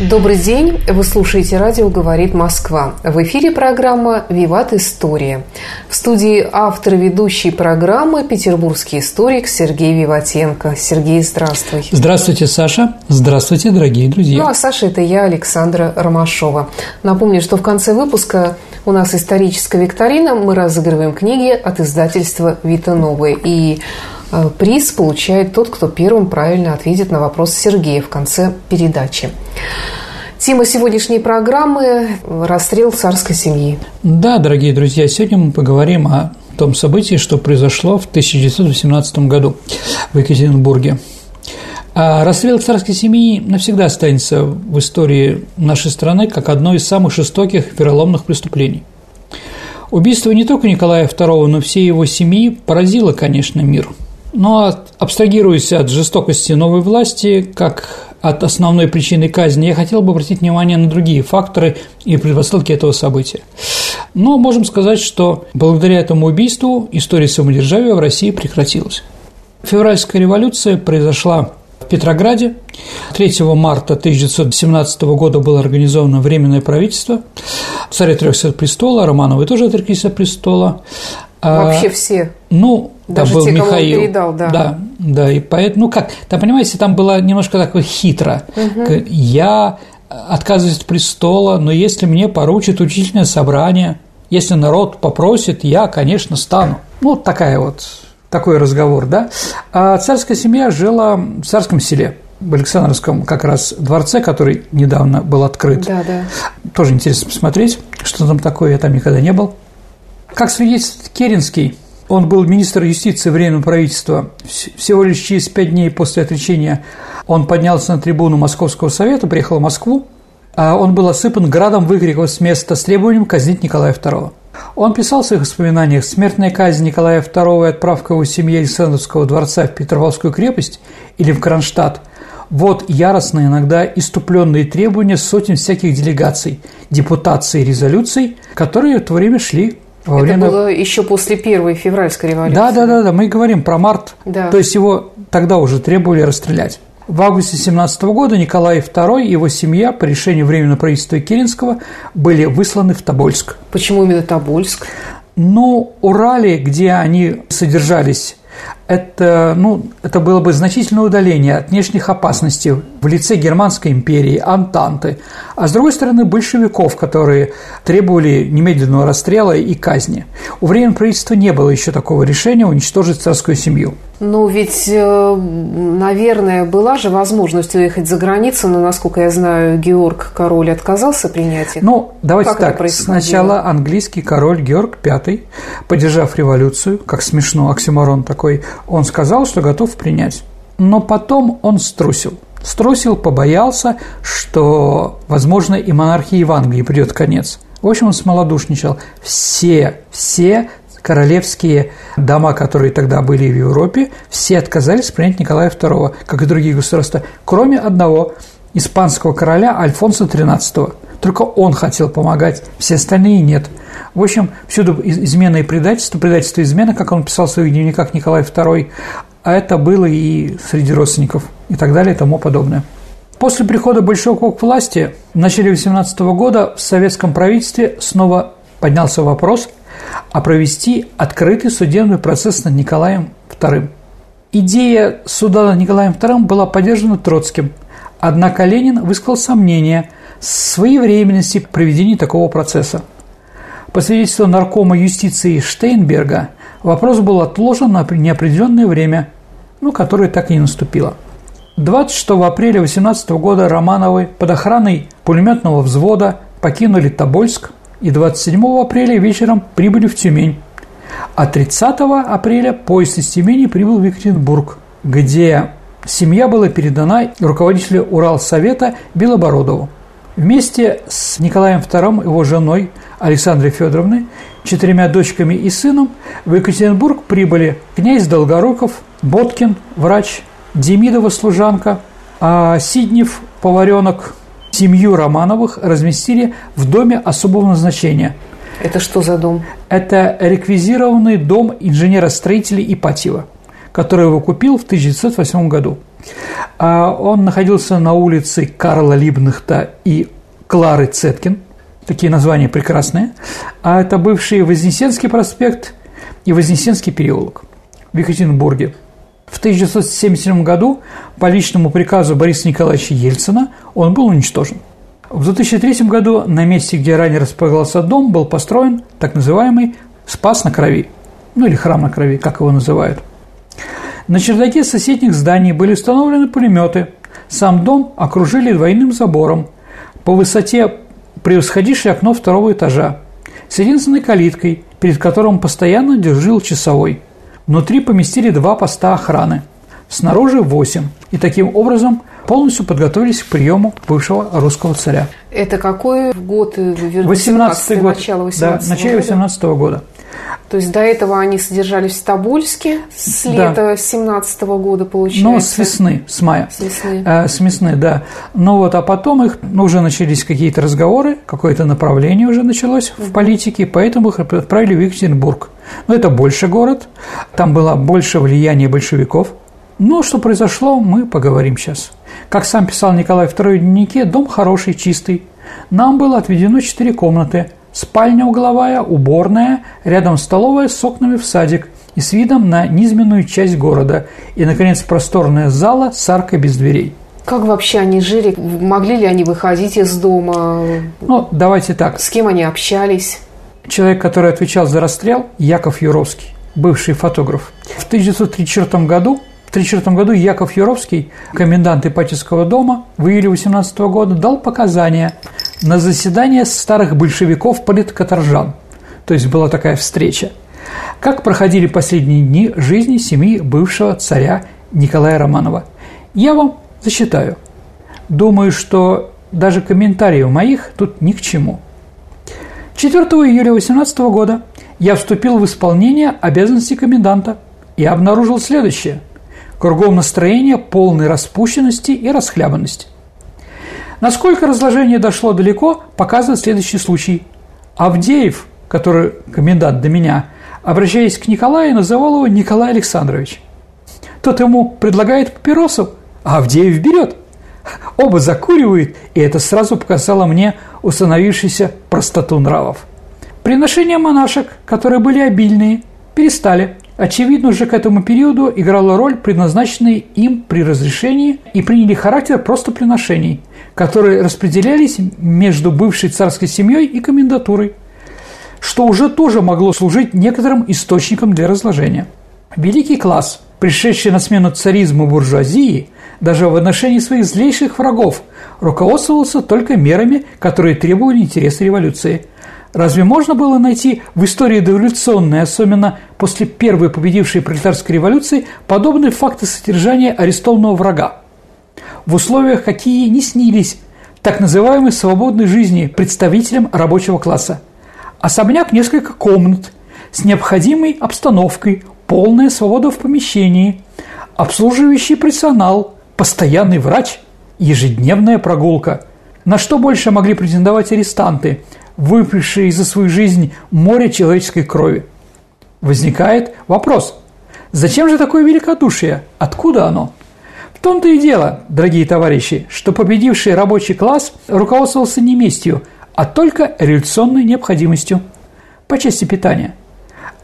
Добрый день. Вы слушаете радио «Говорит Москва». В эфире программа «Виват История». В студии автор ведущей программы петербургский историк Сергей Виватенко. Сергей, здравствуй. Здравствуйте, Саша. Здравствуйте, дорогие друзья. Ну, а Саша – это я, Александра Ромашова. Напомню, что в конце выпуска у нас историческая викторина. Мы разыгрываем книги от издательства «Вита Новые». И приз получает тот, кто первым правильно ответит на вопрос Сергея в конце передачи. Тема сегодняшней программы – расстрел царской семьи. Да, дорогие друзья, сегодня мы поговорим о том событии, что произошло в 1918 году в Екатеринбурге. А расстрел царской семьи навсегда останется в истории нашей страны как одно из самых жестоких вероломных преступлений. Убийство не только Николая II, но всей его семьи поразило, конечно, мир. Но абстрагируясь от жестокости новой власти, как от основной причины казни, я хотел бы обратить внимание на другие факторы и предпосылки этого события. Но можем сказать, что благодаря этому убийству история самодержавия в России прекратилась. Февральская революция произошла в Петрограде. 3 марта 1917 года было организовано Временное правительство. Царь отрекся от престола, Романовы тоже отреклись от престола. Вообще все. Ну, Даже там был те, Михаил. передал, да. Да, да, и поэтому, ну как, там, понимаете, там было немножко такое хитро. Я отказываюсь от престола, но если мне поручит учительное собрание, если народ попросит, я, конечно, стану. Ну, вот такая вот, такой разговор, да. А царская семья жила в царском селе, в Александровском как раз дворце, который недавно был открыт. Да, да. Тоже интересно посмотреть, что там такое, я там никогда не был. Как свидетельствует Керенский, он был министр юстиции Временного правительства. Всего лишь через пять дней после отречения он поднялся на трибуну Московского совета, приехал в Москву, а он был осыпан градом выкриков с места с требованием казнить Николая II. Он писал в своих воспоминаниях «Смертная казнь Николая II и отправка его семьи Александровского дворца в Петропавловскую крепость или в Кронштадт вот яростные, иногда иступленные требования сотен всяких делегаций, депутаций и резолюций, которые в то время шли во Это время... было еще после первой февральской революции. Да, да, да, да, мы говорим про март, Да. то есть его тогда уже требовали расстрелять. В августе 17 года Николай II и его семья по решению Временного правительства Керенского были высланы в Тобольск. Почему именно Тобольск? Но Урале, где они содержались, это, ну, это было бы значительное удаление от внешних опасностей в лице Германской империи, Антанты, а с другой стороны большевиков, которые требовали немедленного расстрела и казни. У времен правительства не было еще такого решения уничтожить царскую семью. Ну, ведь, э, наверное, была же возможность уехать за границу, но, насколько я знаю, Георг Король отказался принять их. Ну, давайте Как так. Сначала английский король Георг V, поддержав революцию, как смешно, оксиморон такой, он сказал, что готов принять. Но потом он струсил. Струсил, побоялся, что, возможно, и монархии в Англии придет конец. В общем, он смолодушничал. Все, все королевские дома, которые тогда были в Европе, все отказались принять Николая II, как и другие государства, кроме одного испанского короля Альфонса XIII. Только он хотел помогать, все остальные нет. В общем, всюду из- измена и предательство, предательство и измена, как он писал в своих дневниках Николай II, а это было и среди родственников и так далее и тому подобное. После прихода большевиков к власти в начале 18 года в советском правительстве снова поднялся вопрос о провести открытый судебный процесс над Николаем II. Идея суда над Николаем II была поддержана Троцким, однако Ленин высказал сомнения в своевременности проведения такого процесса. По свидетельству наркома юстиции Штейнберга, вопрос был отложен на неопределенное время, ну, которое так и не наступило. 26 апреля 18 года Романовы под охраной пулеметного взвода покинули Тобольск и 27 апреля вечером прибыли в Тюмень. А 30 апреля поезд из Тюмени прибыл в Екатеринбург, где семья была передана руководителю Уралсовета Белобородову. Вместе с Николаем II, его женой Александрой Федоровной, четырьмя дочками и сыном в Екатеринбург прибыли князь Долгоруков, Боткин, врач, Демидова служанка, а Сиднев, поваренок, семью Романовых разместили в доме особого назначения. Это что за дом? Это реквизированный дом инженера-строителя Ипатьева, который его купил в 1908 году. А он находился на улице Карла Либнахта и Клары Цеткин. Такие названия прекрасные. А это бывший Вознесенский проспект и Вознесенский переулок в Екатеринбурге. В 1977 году по личному приказу Бориса Николаевича Ельцина он был уничтожен. В 2003 году на месте, где ранее располагался дом, был построен так называемый «Спас на крови», ну или «Храм на крови», как его называют. На чердаке соседних зданий были установлены пулеметы. Сам дом окружили двойным забором по высоте превосходившей окно второго этажа с единственной калиткой, перед которым постоянно дежурил часовой – Внутри поместили два поста охраны, снаружи восемь, и таким образом полностью подготовились к приему бывшего русского царя. Это какой год? 18 э, год. Начало 18 да, начало 18 -го года. То есть до этого они содержались в Тобольске с лета да. 17 -го года, получается? Ну, с весны, с мая. С весны. Э, с весны, да. Ну вот, а потом их ну, уже начались какие-то разговоры, какое-то направление уже началось в политике, поэтому их отправили в Екатеринбург. Но это больше город, там было больше влияния большевиков. Но что произошло, мы поговорим сейчас. Как сам писал Николай II в дневнике, дом хороший, чистый. Нам было отведено четыре комнаты – спальня угловая, уборная, рядом столовая с окнами в садик и с видом на низменную часть города, и, наконец, просторная зала с аркой без дверей. Как вообще они жили? Могли ли они выходить из дома? Ну, давайте так. С кем они общались? Человек, который отвечал за расстрел, Яков Юровский, бывший фотограф. В 1934 году 1934 году Яков Юровский, комендант Ипатьевского дома, в июле 18 года дал показания на заседание старых большевиков политкоторжан. То есть была такая встреча. Как проходили последние дни жизни семьи бывшего царя Николая Романова? Я вам зачитаю. Думаю, что даже комментариев моих тут ни к чему. 4 июля 18 года я вступил в исполнение обязанностей коменданта и обнаружил следующее. Кругом настроение полной распущенности и расхлябанности. Насколько разложение дошло далеко, показывает следующий случай. Авдеев, который комендант до меня, обращаясь к Николаю, называл его Николай Александрович. Тот ему предлагает папиросу, а Авдеев берет. Оба закуривают, и это сразу показало мне установившуюся простоту нравов. Приношения монашек, которые были обильные, перестали. Очевидно, уже к этому периоду играла роль предназначенные им при разрешении и приняли характер просто приношений – которые распределялись между бывшей царской семьей и комендатурой, что уже тоже могло служить некоторым источником для разложения. Великий класс, пришедший на смену царизму буржуазии, даже в отношении своих злейших врагов, руководствовался только мерами, которые требовали интереса революции. Разве можно было найти в истории дореволюционной, особенно после первой победившей пролетарской революции, подобные факты содержания арестованного врага? в условиях, какие не снились так называемой свободной жизни представителям рабочего класса. Особняк несколько комнат с необходимой обстановкой, полная свобода в помещении, обслуживающий персонал, постоянный врач, ежедневная прогулка. На что больше могли претендовать арестанты, выпившие за свою жизнь море человеческой крови? Возникает вопрос, зачем же такое великодушие? Откуда оно? том-то и дело, дорогие товарищи, что победивший рабочий класс руководствовался не местью, а только революционной необходимостью по части питания.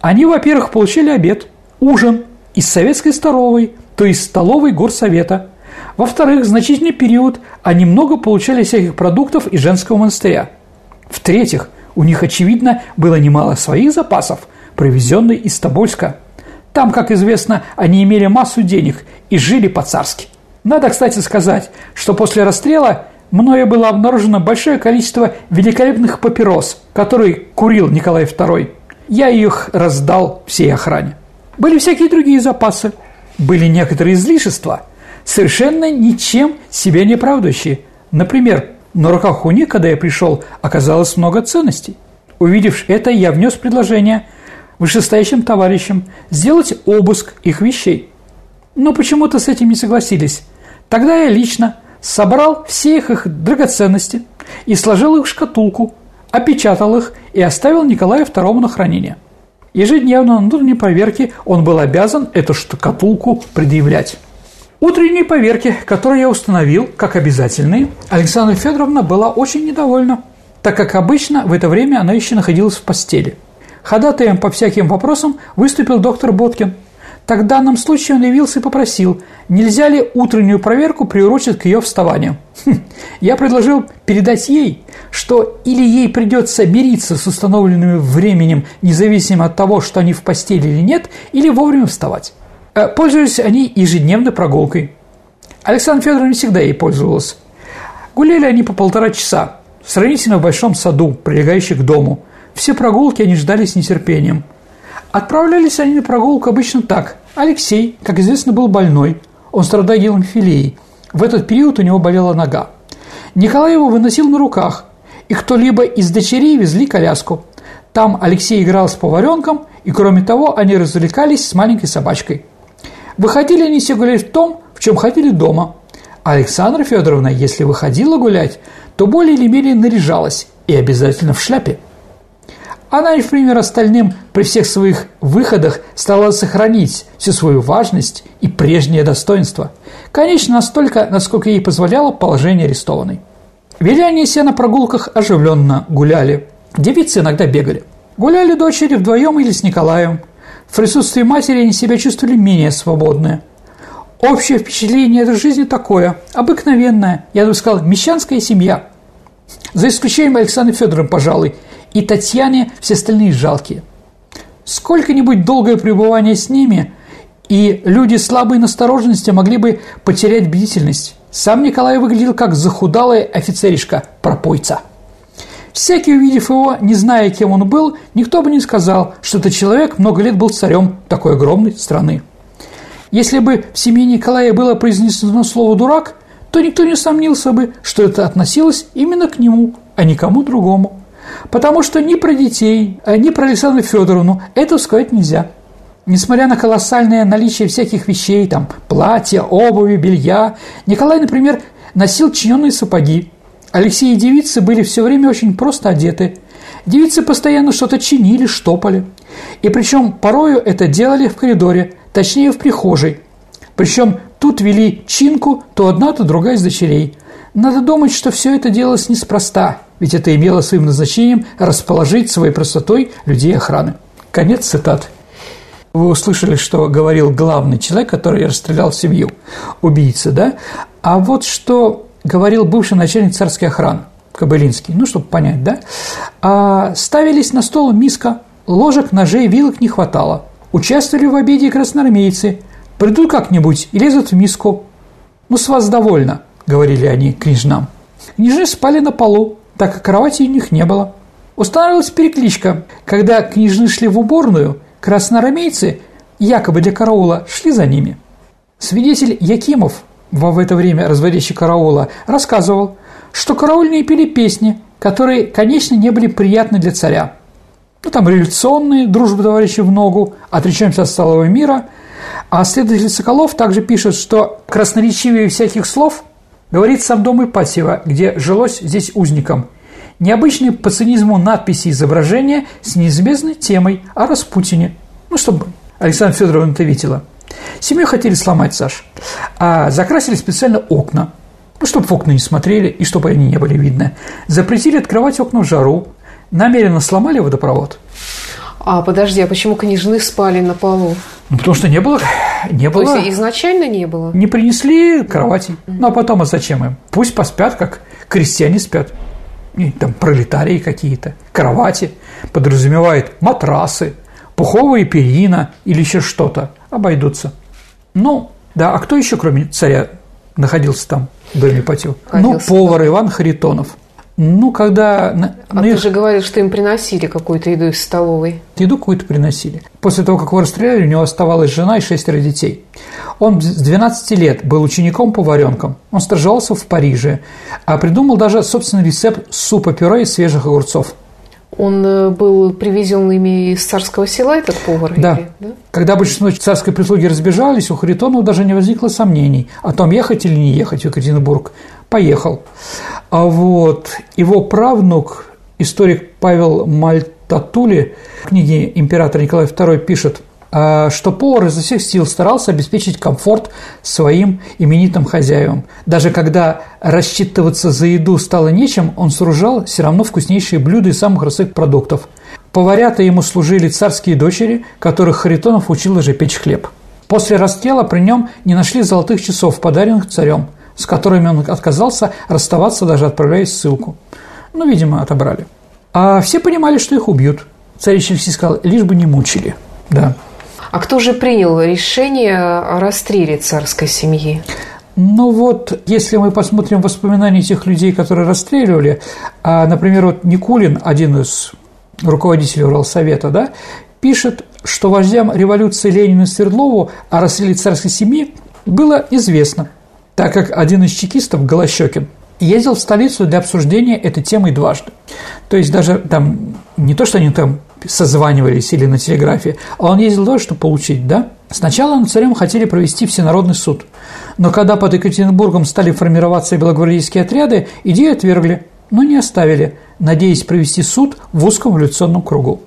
Они, во-первых, получили обед, ужин из советской столовой, то есть столовой горсовета. Во-вторых, значительный период они много получали всяких продуктов из женского монастыря. В-третьих, у них, очевидно, было немало своих запасов, привезенных из Тобольска – там, как известно, они имели массу денег и жили по-царски. Надо, кстати, сказать, что после расстрела мною было обнаружено большое количество великолепных папирос, которые курил Николай II. Я их раздал всей охране. Были всякие другие запасы. Были некоторые излишества. совершенно ничем себя не оправдывающие. Например, на руках у них, когда я пришел, оказалось много ценностей. Увидев это, я внес предложение вышестоящим товарищам сделать обыск их вещей. Но почему-то с этим не согласились. Тогда я лично собрал все их, их драгоценности и сложил их в шкатулку, опечатал их и оставил Николаю II на хранение. Ежедневно на внутренней проверке он был обязан эту шкатулку предъявлять. Утренние поверки, которые я установил как обязательные, Александра Федоровна была очень недовольна, так как обычно в это время она еще находилась в постели. Ходатаем по всяким вопросам выступил доктор Боткин. Так в данном случае он явился и попросил, нельзя ли утреннюю проверку приурочить к ее вставанию. Хм, я предложил передать ей, что или ей придется мириться с установленным временем, независимо от того, что они в постели или нет, или вовремя вставать. Э, пользуются они ежедневной прогулкой. Александр Федоровна всегда ей пользовалась. Гуляли они по полтора часа, сравнительно в большом саду, прилегающем к дому. Все прогулки они ждали с нетерпением. Отправлялись они на прогулку обычно так. Алексей, как известно, был больной. Он страдал гемофилией. В этот период у него болела нога. Николай его выносил на руках, и кто-либо из дочерей везли коляску. Там Алексей играл с поваренком, и кроме того они развлекались с маленькой собачкой. Выходили они все гулять в том, в чем ходили дома. Александра Федоровна, если выходила гулять, то более или менее наряжалась и обязательно в шляпе. Она и в пример остальным при всех своих выходах стала сохранить всю свою важность и прежнее достоинство. Конечно, настолько, насколько ей позволяло положение арестованной. Вели они себя на прогулках оживленно гуляли. Девицы иногда бегали. Гуляли дочери вдвоем или с Николаем. В присутствии матери они себя чувствовали менее свободные. Общее впечатление этой жизни такое, обыкновенное, я бы сказал, мещанская семья. За исключением Александра Федоровны, пожалуй, и Татьяне все остальные жалкие. Сколько-нибудь долгое пребывание с ними, и люди слабой настороженности могли бы потерять бдительность. Сам Николай выглядел как захудалая офицеришка-пропойца – Всякий, увидев его, не зная, кем он был, никто бы не сказал, что этот человек много лет был царем такой огромной страны. Если бы в семье Николая было произнесено слово «дурак», то никто не сомнился бы, что это относилось именно к нему, а не кому другому. Потому что ни про детей, а ни про Александру Федоровну это сказать нельзя. Несмотря на колоссальное наличие всяких вещей, там, платья, обуви, белья, Николай, например, носил чиненные сапоги, Алексей и девицы были все время очень просто одеты. Девицы постоянно что-то чинили, штопали. И причем порою это делали в коридоре, точнее в прихожей. Причем тут вели чинку то одна, то другая из дочерей. Надо думать, что все это делалось неспроста, ведь это имело своим назначением расположить своей простотой людей охраны. Конец цитат. Вы услышали, что говорил главный человек, который расстрелял семью, убийца, да? А вот что говорил бывший начальник царской охраны Кобылинский, ну, чтобы понять, да, а ставились на стол миска, ложек, ножей, вилок не хватало. Участвовали в обеде красноармейцы, придут как-нибудь и лезут в миску. «Ну, с вас довольно», – говорили они княжнам. Княжны спали на полу, так как кровати у них не было. Устанавливалась перекличка. Когда княжны шли в уборную, красноармейцы, якобы для караула, шли за ними. Свидетель Якимов в это время разводящий караула, рассказывал, что караульные пели песни, которые, конечно, не были приятны для царя. Ну, там революционные, дружба товарищей в ногу, отречаемся от столового мира. А следователь Соколов также пишет, что красноречивее всяких слов говорит сам дом Ипатьева, где жилось здесь узникам. Необычные по цинизму надписи и изображения с неизбежной темой о Распутине. Ну, чтобы Александра Федоровна это видела – Семью хотели сломать, Саш, а закрасили специально окна, ну, чтобы в окна не смотрели и чтобы они не были видны. Запретили открывать окна в жару, намеренно сломали водопровод. А подожди, а почему княжны спали на полу? Ну, потому что не было, не было. То есть изначально не было? Не принесли кровати. Ну, а потом, а зачем им? Пусть поспят, как крестьяне спят. И, там пролетарии какие-то. Кровати подразумевает матрасы, пуховые перина или еще что-то обойдутся. Ну, да, а кто еще, кроме царя, находился там в доме Ипатьева? Ну, повар Иван Харитонов. Ну, когда... А ты же говорил, что им приносили какую-то еду из столовой. Еду какую-то приносили. После того, как его расстреляли, у него оставалась жена и шестеро детей. Он с 12 лет был учеником-поваренком. Он стажировался в Париже, а придумал даже собственный рецепт супа-пюре из свежих огурцов. Он э, был привезен ими из царского села, этот повар? Да. Или, да? Когда большинство царской прислуги разбежались, у Харитонова даже не возникло сомнений о том, ехать или не ехать в Екатеринбург. Поехал. А вот его правнук, историк Павел Мальтатули, в книге «Император Николай II» пишет – что повар изо всех сил старался обеспечить комфорт своим именитым хозяевам. Даже когда рассчитываться за еду стало нечем, он сооружал все равно вкуснейшие блюда из самых простых продуктов. Поварята ему служили царские дочери, которых Харитонов учил уже печь хлеб. После расстрела при нем не нашли золотых часов, подаренных царем, с которыми он отказался расставаться, даже отправляясь в ссылку. Ну, видимо, отобрали. А все понимали, что их убьют. Царь Алексей сказал, лишь бы не мучили. Да. А кто же принял решение о расстреле царской семьи? Ну вот, если мы посмотрим воспоминания тех людей, которые расстреливали, а, например, вот Никулин, один из руководителей Уралсовета, да, пишет, что вождям революции Ленину и Свердлову о расстреле царской семьи было известно, так как один из чекистов, Голощекин, ездил в столицу для обсуждения этой темы дважды. То есть даже там не то, что они там созванивались или на телеграфе, а он ездил тоже, чтобы получить, да? Сначала над царем хотели провести всенародный суд, но когда под Екатеринбургом стали формироваться белогвардейские отряды, идею отвергли, но не оставили, надеясь провести суд в узком революционном кругу.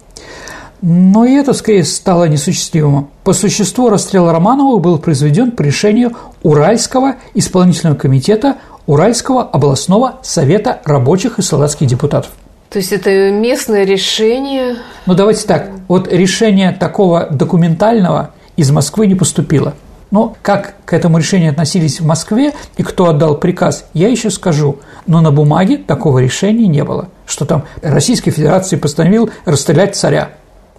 Но и это, скорее, стало несуществимым. По существу расстрел Романовых был произведен по решению Уральского исполнительного комитета Уральского областного совета рабочих и солдатских депутатов. То есть это местное решение? Ну, давайте так. Вот решение такого документального из Москвы не поступило. Но как к этому решению относились в Москве и кто отдал приказ, я еще скажу. Но на бумаге такого решения не было, что там Российской Федерации постановил расстрелять царя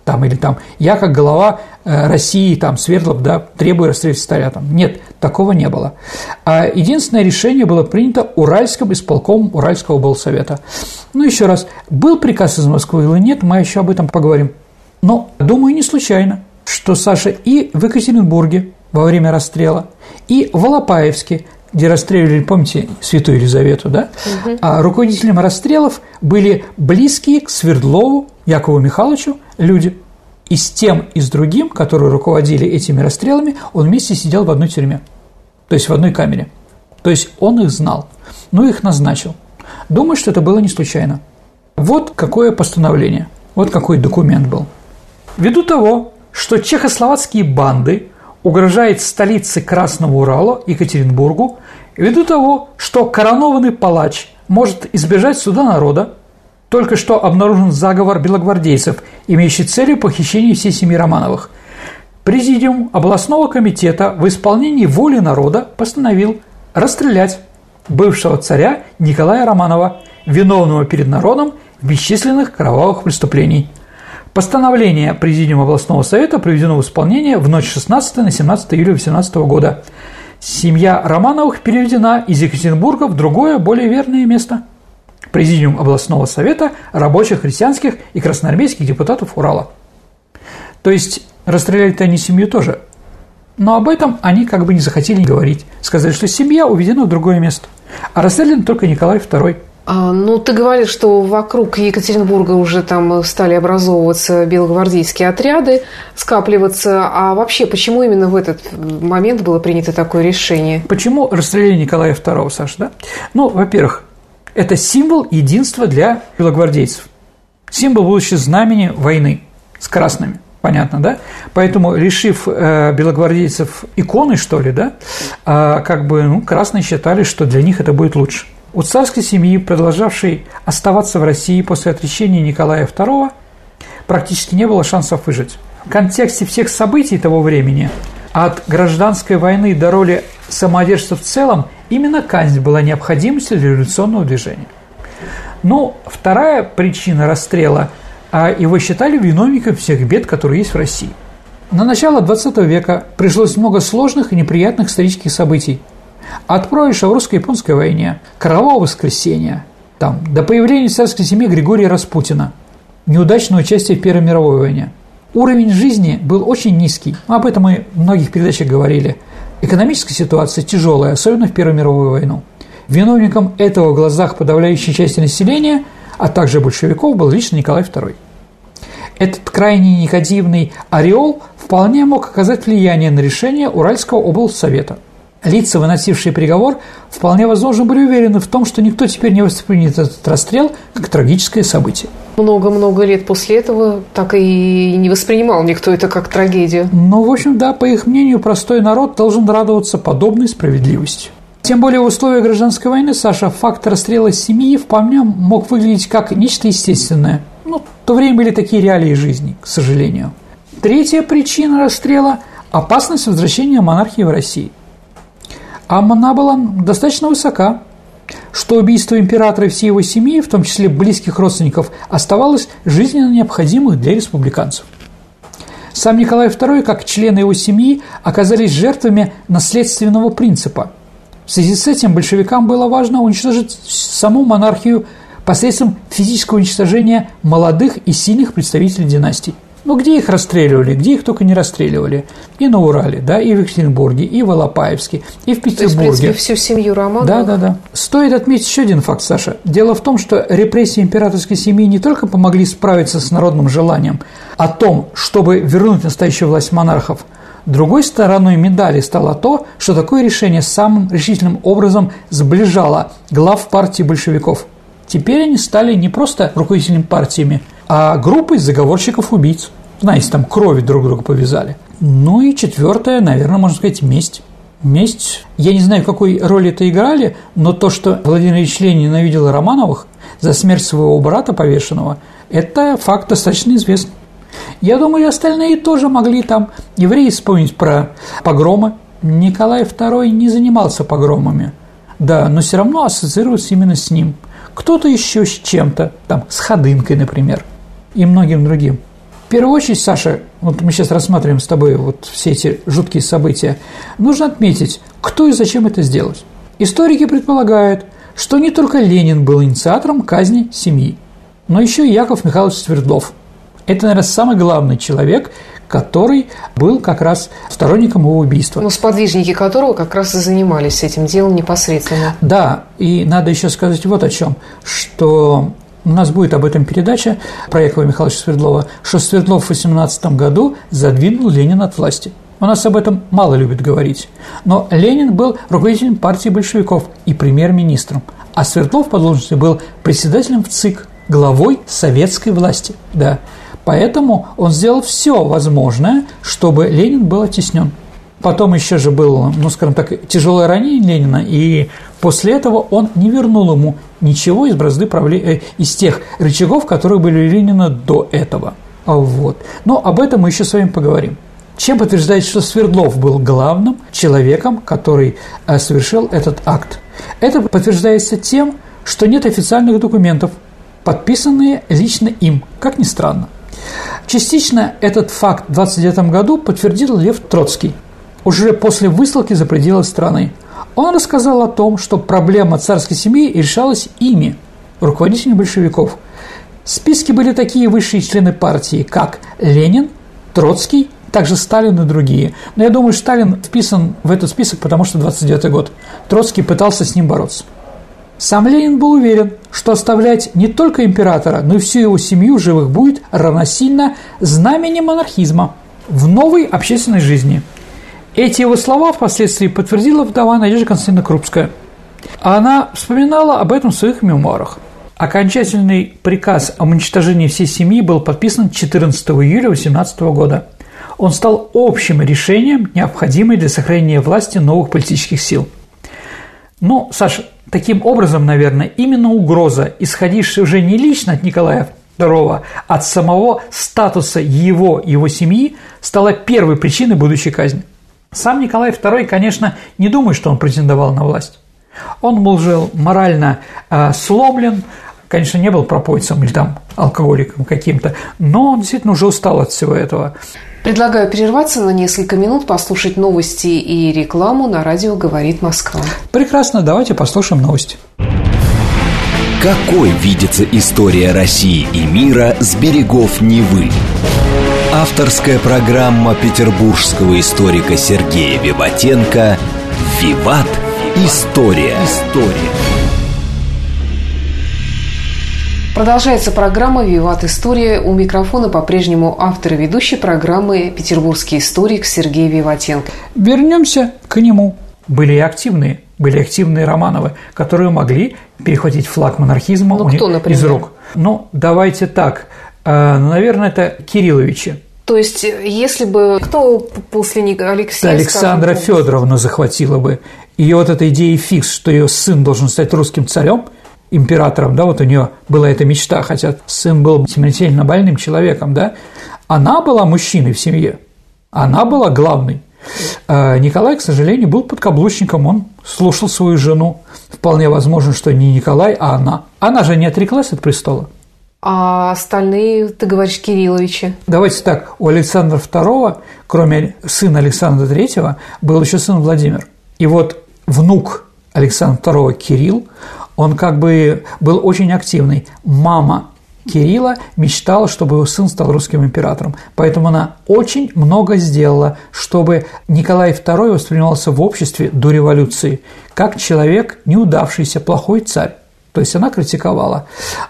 там, или там я как глава э, России, там, Свердлов, да, требую расстрелять царя, там. Нет, такого не было. А единственное решение было принято Уральским исполком Уральского Болсовета. Ну, еще раз, был приказ из Москвы или нет, мы еще об этом поговорим. Но, думаю, не случайно, что Саша и в Екатеринбурге во время расстрела, и в Алапаевске, где расстреливали, помните, Святую Елизавету, да? Угу. А руководителем расстрелов были близкие к Свердлову Якову Михайловичу люди. И с тем, и с другим, которые руководили этими расстрелами, он вместе сидел в одной тюрьме. То есть в одной камере. То есть он их знал. Ну, их назначил. Думаю, что это было не случайно. Вот какое постановление, вот какой документ был. Ввиду того, что чехословацкие банды угрожают столице Красного Урала, Екатеринбургу, ввиду того, что коронованный палач может избежать суда народа, только что обнаружен заговор белогвардейцев, имеющий целью похищение всей семьи Романовых. Президиум областного комитета в исполнении воли народа постановил расстрелять бывшего царя Николая Романова, виновного перед народом в бесчисленных кровавых преступлений. Постановление Президиума областного совета приведено в исполнение в ночь 16 на 17 июля 18 года. Семья Романовых переведена из Екатеринбурга в другое, более верное место – Президиум областного совета рабочих, христианских и красноармейских депутатов Урала. То есть расстреляли-то они семью тоже. Но об этом они как бы не захотели говорить. Сказали, что семья уведена в другое место. А расстрелян только Николай II. А, ну, ты говоришь, что вокруг Екатеринбурга уже там стали образовываться белогвардейские отряды, скапливаться. А вообще, почему именно в этот момент было принято такое решение? Почему расстреляли Николая II, Саша, да? Ну, во-первых, это символ единства для белогвардейцев. Символ будущего знамени войны с красными. Понятно, да? Поэтому, решив э, белогвардейцев иконы, что ли, да, э, как бы, ну, красные считали, что для них это будет лучше. У царской семьи, продолжавшей оставаться в России после отречения Николая II, практически не было шансов выжить. В контексте всех событий того времени, от гражданской войны до роли самодержца в целом, Именно казнь была необходимостью для революционного движения. Но вторая причина расстрела а его считали виновником всех бед, которые есть в России. На начало XX века пришлось много сложных и неприятных исторических событий. От проигрыша в русско-японской войне, кровавого воскресенья, там, до появления царской семьи Григория Распутина, неудачного участия в Первой мировой войне. Уровень жизни был очень низкий, об этом мы в многих передачах говорили. Экономическая ситуация тяжелая, особенно в Первую мировую войну. Виновником этого в глазах подавляющей части населения, а также большевиков, был лично Николай II. Этот крайне негативный ореол вполне мог оказать влияние на решение Уральского облсовета. Лица, выносившие приговор, вполне возможно были уверены в том, что никто теперь не воспримет этот расстрел как трагическое событие. Много-много лет после этого так и не воспринимал никто это как трагедию. Ну, в общем, да, по их мнению, простой народ должен радоваться подобной справедливости. Тем более в условиях гражданской войны, Саша, факт расстрела семьи вполне мог выглядеть как нечто естественное. Ну, в то время были такие реалии жизни, к сожалению. Третья причина расстрела – опасность возвращения монархии в России. А она была достаточно высока, что убийство императора и всей его семьи, в том числе близких родственников, оставалось жизненно необходимым для республиканцев. Сам Николай II, как члены его семьи, оказались жертвами наследственного принципа – в связи с этим большевикам было важно уничтожить саму монархию посредством физического уничтожения молодых и сильных представителей династий. Ну, где их расстреливали, где их только не расстреливали. И на Урале, да, и в Екатеринбурге, и в Алапаевске, и в Петербурге. То есть, в принципе, всю семью Романовых? Да, да, да. Стоит отметить еще один факт, Саша. Дело в том, что репрессии императорской семьи не только помогли справиться с народным желанием о том, чтобы вернуть настоящую власть монархов – Другой стороной медали стало то, что такое решение самым решительным образом сближало глав партии большевиков. Теперь они стали не просто руководителями партиями, а группой заговорщиков-убийц. Знаете, там крови друг друга повязали. Ну и четвертое, наверное, можно сказать, месть. Месть, я не знаю, какой роли это играли, но то, что Владимир Ильич Ленин ненавидел Романовых за смерть своего брата повешенного, это факт достаточно известный. Я думаю, остальные тоже могли там евреи вспомнить про погромы. Николай II не занимался погромами, да, но все равно ассоциируется именно с ним. Кто-то еще с чем-то, там, с Ходынкой, например, и многим другим. В первую очередь, Саша, вот мы сейчас рассматриваем с тобой вот все эти жуткие события, нужно отметить, кто и зачем это сделать. Историки предполагают, что не только Ленин был инициатором казни семьи, но еще и Яков Михайлович Свердлов – это, наверное, самый главный человек, который был как раз сторонником его убийства. Ну, сподвижники которого как раз и занимались этим делом непосредственно. Да, и надо еще сказать вот о чем, что у нас будет об этом передача про Якова Михайловича Свердлова, что Свердлов в 18 году задвинул Ленина от власти. У нас об этом мало любят говорить. Но Ленин был руководителем партии большевиков и премьер-министром, а Свердлов по должности был председателем в ЦИК, главой советской власти. Да. Поэтому он сделал все возможное, чтобы Ленин был оттеснен. Потом еще же было, ну, скажем так, тяжелое ранение Ленина, и после этого он не вернул ему ничего из бразды правления, э, из тех рычагов, которые были у Ленина до этого. Вот. Но об этом мы еще с вами поговорим. Чем подтверждает, что Свердлов был главным человеком, который э, совершил этот акт? Это подтверждается тем, что нет официальных документов, подписанные лично им, как ни странно. Частично этот факт в 29 году подтвердил Лев Троцкий, уже после высылки за пределы страны. Он рассказал о том, что проблема царской семьи решалась ими, руководителями большевиков. В списке были такие высшие члены партии, как Ленин, Троцкий, также Сталин и другие. Но я думаю, Сталин вписан в этот список, потому что 29 год. Троцкий пытался с ним бороться. Сам Ленин был уверен, что оставлять не только императора, но и всю его семью живых будет равносильно знамени монархизма в новой общественной жизни. Эти его слова впоследствии подтвердила вдова Надежда Константиновна Крупская. Она вспоминала об этом в своих мемуарах. Окончательный приказ о уничтожении всей семьи был подписан 14 июля 18 года. Он стал общим решением, необходимым для сохранения власти новых политических сил. Ну, Саша, Таким образом, наверное, именно угроза, исходившая уже не лично от Николая II, а от самого статуса его и его семьи, стала первой причиной будущей казни. Сам Николай II, конечно, не думает, что он претендовал на власть. Он был же морально э, сломлен, конечно, не был пропойцем или там алкоголиком каким-то, но он действительно уже устал от всего этого. Предлагаю прерваться на несколько минут, послушать новости и рекламу на радио «Говорит Москва». Прекрасно, давайте послушаем новости. Какой видится история России и мира с берегов Невы? Авторская программа петербургского историка Сергея Виватенко «Виват. История». История. Продолжается программа «Виват История». У микрофона по-прежнему автор и ведущий программы петербургский историк Сергей Виватенко. Вернемся к нему. Были и активные, были активные Романовы, которые могли перехватить флаг монархизма ну, кто, например? из рук. Ну, давайте так. Э, наверное, это Кирилловичи. То есть, если бы кто после Алексея... Александра скажем, Федоровна захватила бы. Ее вот эта идея фикс, что ее сын должен стать русским царем – императором, да, вот у нее была эта мечта, хотя сын был смертельно больным человеком, да, она была мужчиной в семье, она была главной. А Николай, к сожалению, был подкаблучником, он слушал свою жену. Вполне возможно, что не Николай, а она. Она же не отреклась от престола. А остальные, ты говоришь, Кирилловичи? Давайте так, у Александра II, кроме сына Александра III, был еще сын Владимир. И вот внук Александра II Кирилл, он как бы был очень активный. Мама Кирилла мечтала, чтобы его сын стал русским императором. Поэтому она очень много сделала, чтобы Николай II воспринимался в обществе до революции как человек неудавшийся, плохой царь. То есть она критиковала.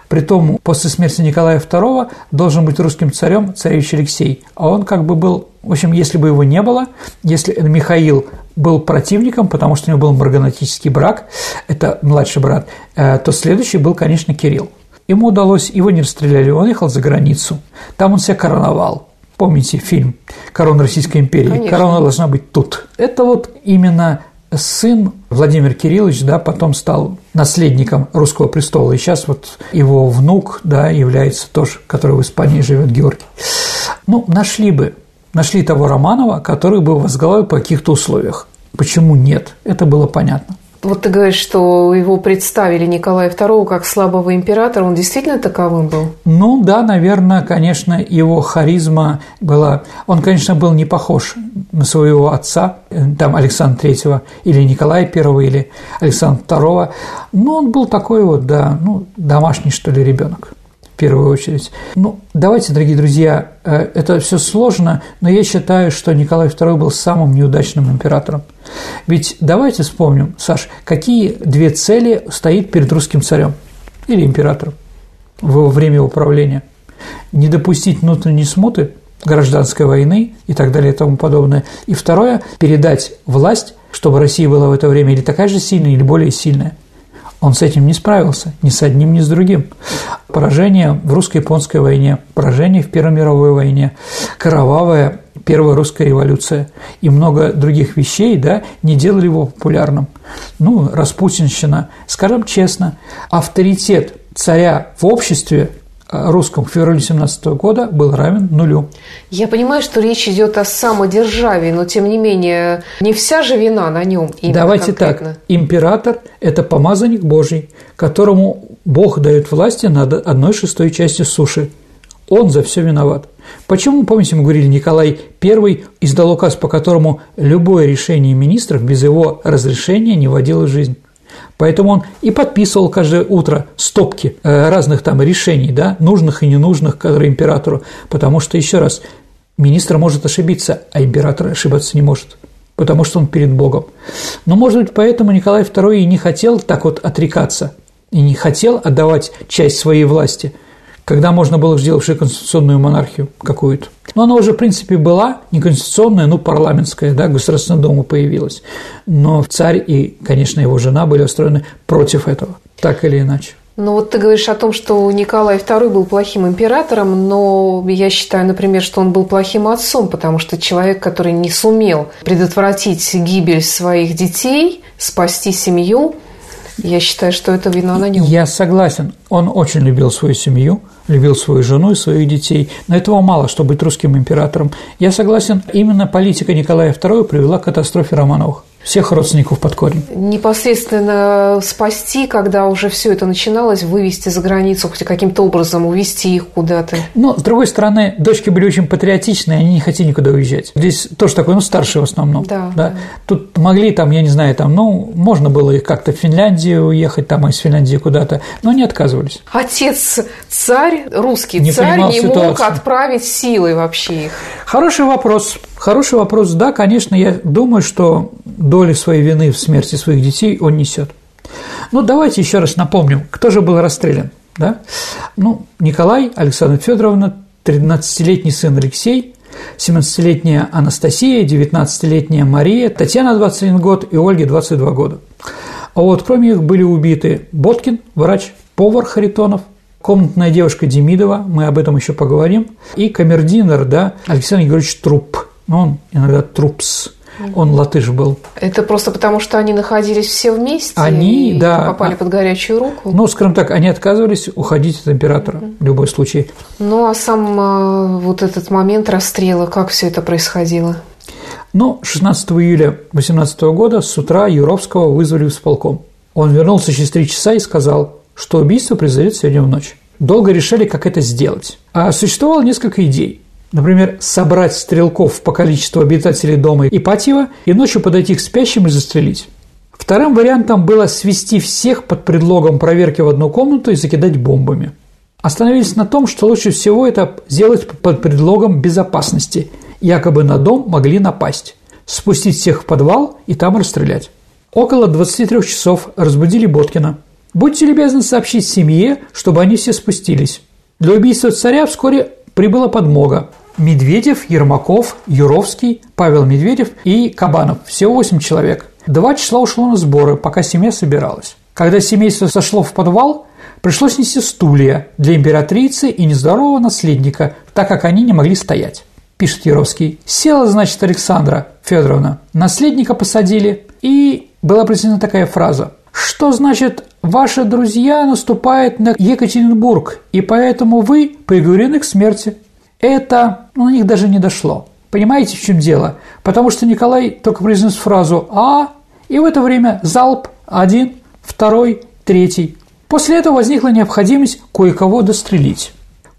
Притом после смерти Николая II должен быть русским царем царевич Алексей. А он как бы был, в общем, если бы его не было, если Михаил был противником, потому что у него был марганатический брак, это младший брат, э, то следующий был, конечно, Кирилл. Ему удалось, его не расстреляли, он ехал за границу. Там он себя короновал. Помните фильм «Корона Российской империи»? Конечно. Корона должна быть тут. Это вот именно сын Владимир Кириллович, да, потом стал наследником русского престола, и сейчас вот его внук, да, является тоже, который в Испании живет, Георгий. Ну, нашли бы, нашли того Романова, который бы возглавил по каких-то условиях. Почему нет? Это было понятно. Вот ты говоришь, что его представили Николая II как слабого императора. Он действительно таковым был? Ну да, наверное, конечно, его харизма была... Он, конечно, был не похож на своего отца, там Александра III или Николая I или Александра II, но он был такой вот, да, ну, домашний, что ли, ребенок в первую очередь. Ну, давайте, дорогие друзья, э, это все сложно, но я считаю, что Николай II был самым неудачным императором. Ведь давайте вспомним, Саш, какие две цели стоит перед русским царем или императором во время его правления? Не допустить внутренней смуты, гражданской войны и так далее и тому подобное. И второе – передать власть, чтобы Россия была в это время или такая же сильная, или более сильная – он с этим не справился, ни с одним, ни с другим. Поражение в русско-японской войне, поражение в Первой мировой войне, кровавая Первая русская революция и много других вещей да, не делали его популярным. Ну, распутинщина. Скажем честно, авторитет царя в обществе русском в феврале 17 года был равен нулю. Я понимаю, что речь идет о самодержавии, но тем не менее не вся же вина на нем. Давайте конкретно. так. Император – это помазанник Божий, которому Бог дает власти над одной шестой части суши. Он за все виноват. Почему, помните, мы говорили, Николай I издал указ, по которому любое решение министров без его разрешения не вводило в жизнь? Поэтому он и подписывал каждое утро стопки э, разных там решений, да, нужных и ненужных, которые императору, потому что, еще раз, министр может ошибиться, а император ошибаться не может потому что он перед Богом. Но, может быть, поэтому Николай II и не хотел так вот отрекаться, и не хотел отдавать часть своей власти – когда можно было сделать конституционную монархию какую-то. Но она уже, в принципе, была не конституционная, но парламентская, да, Государственная Дума появилась. Но царь и, конечно, его жена были устроены против этого, так или иначе. Ну вот ты говоришь о том, что Николай II был плохим императором, но я считаю, например, что он был плохим отцом, потому что человек, который не сумел предотвратить гибель своих детей, спасти семью, я считаю, что это вина на нем. Я согласен. Он очень любил свою семью, любил свою жену и своих детей, но этого мало, чтобы быть русским императором. Я согласен, именно политика Николая II привела к катастрофе Романовых. Всех родственников под корень. Непосредственно спасти, когда уже все это начиналось, вывести за границу, хоть каким-то образом увезти их куда-то. Но, с другой стороны, дочки были очень патриотичные, они не хотели никуда уезжать. Здесь тоже такое, ну, старшие в основном. Да, да. да. Тут могли там, я не знаю, там, ну, можно было их как-то в Финляндию уехать, там, из Финляндии куда-то, но не отказывались. Отец царь, русский не царь, не ситуацию. мог отправить силой вообще их. Хороший вопрос. Хороший вопрос. Да, конечно, я думаю, что доли своей вины в смерти своих детей он несет. Ну, давайте еще раз напомним, кто же был расстрелян. Да? Ну, Николай, Александра Федоровна, 13-летний сын Алексей, 17-летняя Анастасия, 19-летняя Мария, Татьяна 21 год и Ольге 22 года. А вот кроме их были убиты Боткин, врач, повар Харитонов, комнатная девушка Демидова, мы об этом еще поговорим, и камердинер, да, Александр Григорьевич Труп, но он иногда Трупс, он латыш был. Это просто потому, что они находились все вместе они, и да, попали под горячую руку? Ну, скажем так, они отказывались уходить от императора угу. в любой случай. Ну, а сам э, вот этот момент расстрела, как все это происходило? Ну, 16 июля 18 года с утра Юровского вызвали в сполком. Он вернулся через три часа и сказал, что убийство произойдет сегодня в ночь. Долго решали, как это сделать. А существовало несколько идей. Например, собрать стрелков по количеству обитателей дома Ипатьева и ночью подойти к спящим и застрелить. Вторым вариантом было свести всех под предлогом проверки в одну комнату и закидать бомбами. Остановились на том, что лучше всего это сделать под предлогом безопасности. Якобы на дом могли напасть, спустить всех в подвал и там расстрелять. Около 23 часов разбудили Боткина. «Будьте любезны сообщить семье, чтобы они все спустились». Для убийства царя вскоре прибыла подмога. Медведев, Ермаков, Юровский, Павел Медведев и Кабанов. Всего 8 человек. Два числа ушло на сборы, пока семья собиралась. Когда семейство сошло в подвал, пришлось нести стулья для императрицы и нездорового наследника, так как они не могли стоять. Пишет Яровский. Села, значит, Александра Федоровна. Наследника посадили, и была произнесена такая фраза. Что значит «ваши друзья наступают на Екатеринбург, и поэтому вы приговорены к смерти»? это ну, на них даже не дошло. Понимаете, в чем дело? Потому что Николай только произнес фразу «А», и в это время залп один, второй, третий. После этого возникла необходимость кое-кого дострелить.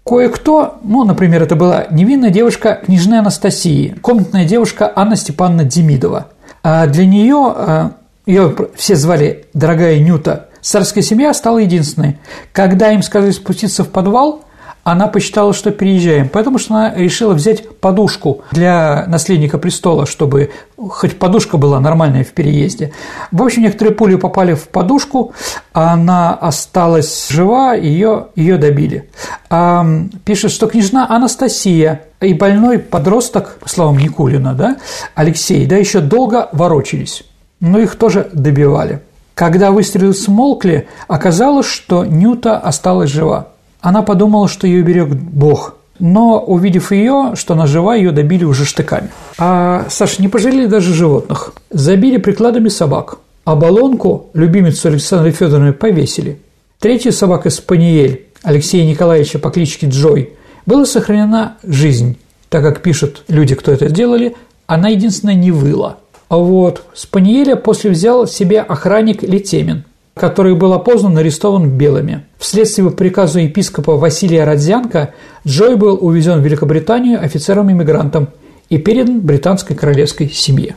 Кое-кто, ну, например, это была невинная девушка княжны Анастасии, комнатная девушка Анна Степановна Демидова. А для нее, а, ее все звали «дорогая Нюта», царская семья стала единственной. Когда им сказали спуститься в подвал, она посчитала, что переезжаем, потому что она решила взять подушку для наследника престола, чтобы хоть подушка была нормальная в переезде. В общем, некоторые пули попали в подушку, а она осталась жива, ее, ее добили. А, пишет, что княжна Анастасия и больной подросток, по Никулина, да, Алексей, да, еще долго ворочались, но их тоже добивали. Когда выстрелы смолкли, оказалось, что Нюта осталась жива. Она подумала, что ее берег Бог, но, увидев ее, что она жива, ее добили уже штыками. А Саша не пожалели даже животных. Забили прикладами собак. А баллонку, любимицу Александры Федоровны, повесили. Третья собака Спаниель Алексея Николаевича по кличке Джой была сохранена жизнь, так как пишут люди, кто это сделали, она единственная не выла. Вот Спаниеля после взял себе охранник Летемин – который был опознан и арестован белыми. Вследствие приказа епископа Василия Родзянко Джой был увезен в Великобританию офицером-иммигрантом и передан британской королевской семье.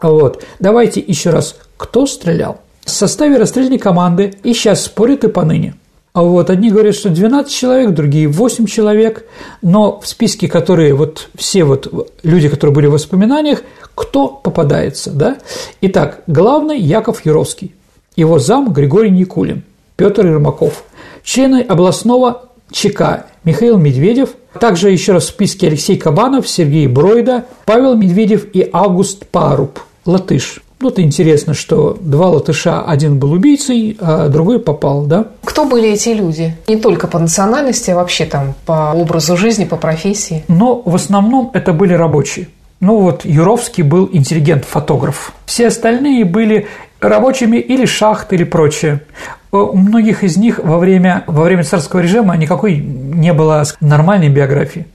Вот. Давайте еще раз. Кто стрелял? В составе расстрельной команды и сейчас спорят и поныне. А вот одни говорят, что 12 человек, другие 8 человек, но в списке, которые вот все вот люди, которые были в воспоминаниях, кто попадается, да? Итак, главный Яков Юровский его зам Григорий Никулин, Петр Ермаков, члены областного ЧК Михаил Медведев, также еще раз в списке Алексей Кабанов, Сергей Бройда, Павел Медведев и Август Паруб, латыш. Ну, это интересно, что два латыша, один был убийцей, а другой попал, да? Кто были эти люди? Не только по национальности, а вообще там по образу жизни, по профессии? Но в основном это были рабочие. Ну вот Юровский был интеллигент-фотограф. Все остальные были рабочими или шахт, или прочее. У многих из них во время, во время царского режима никакой не было нормальной биографии.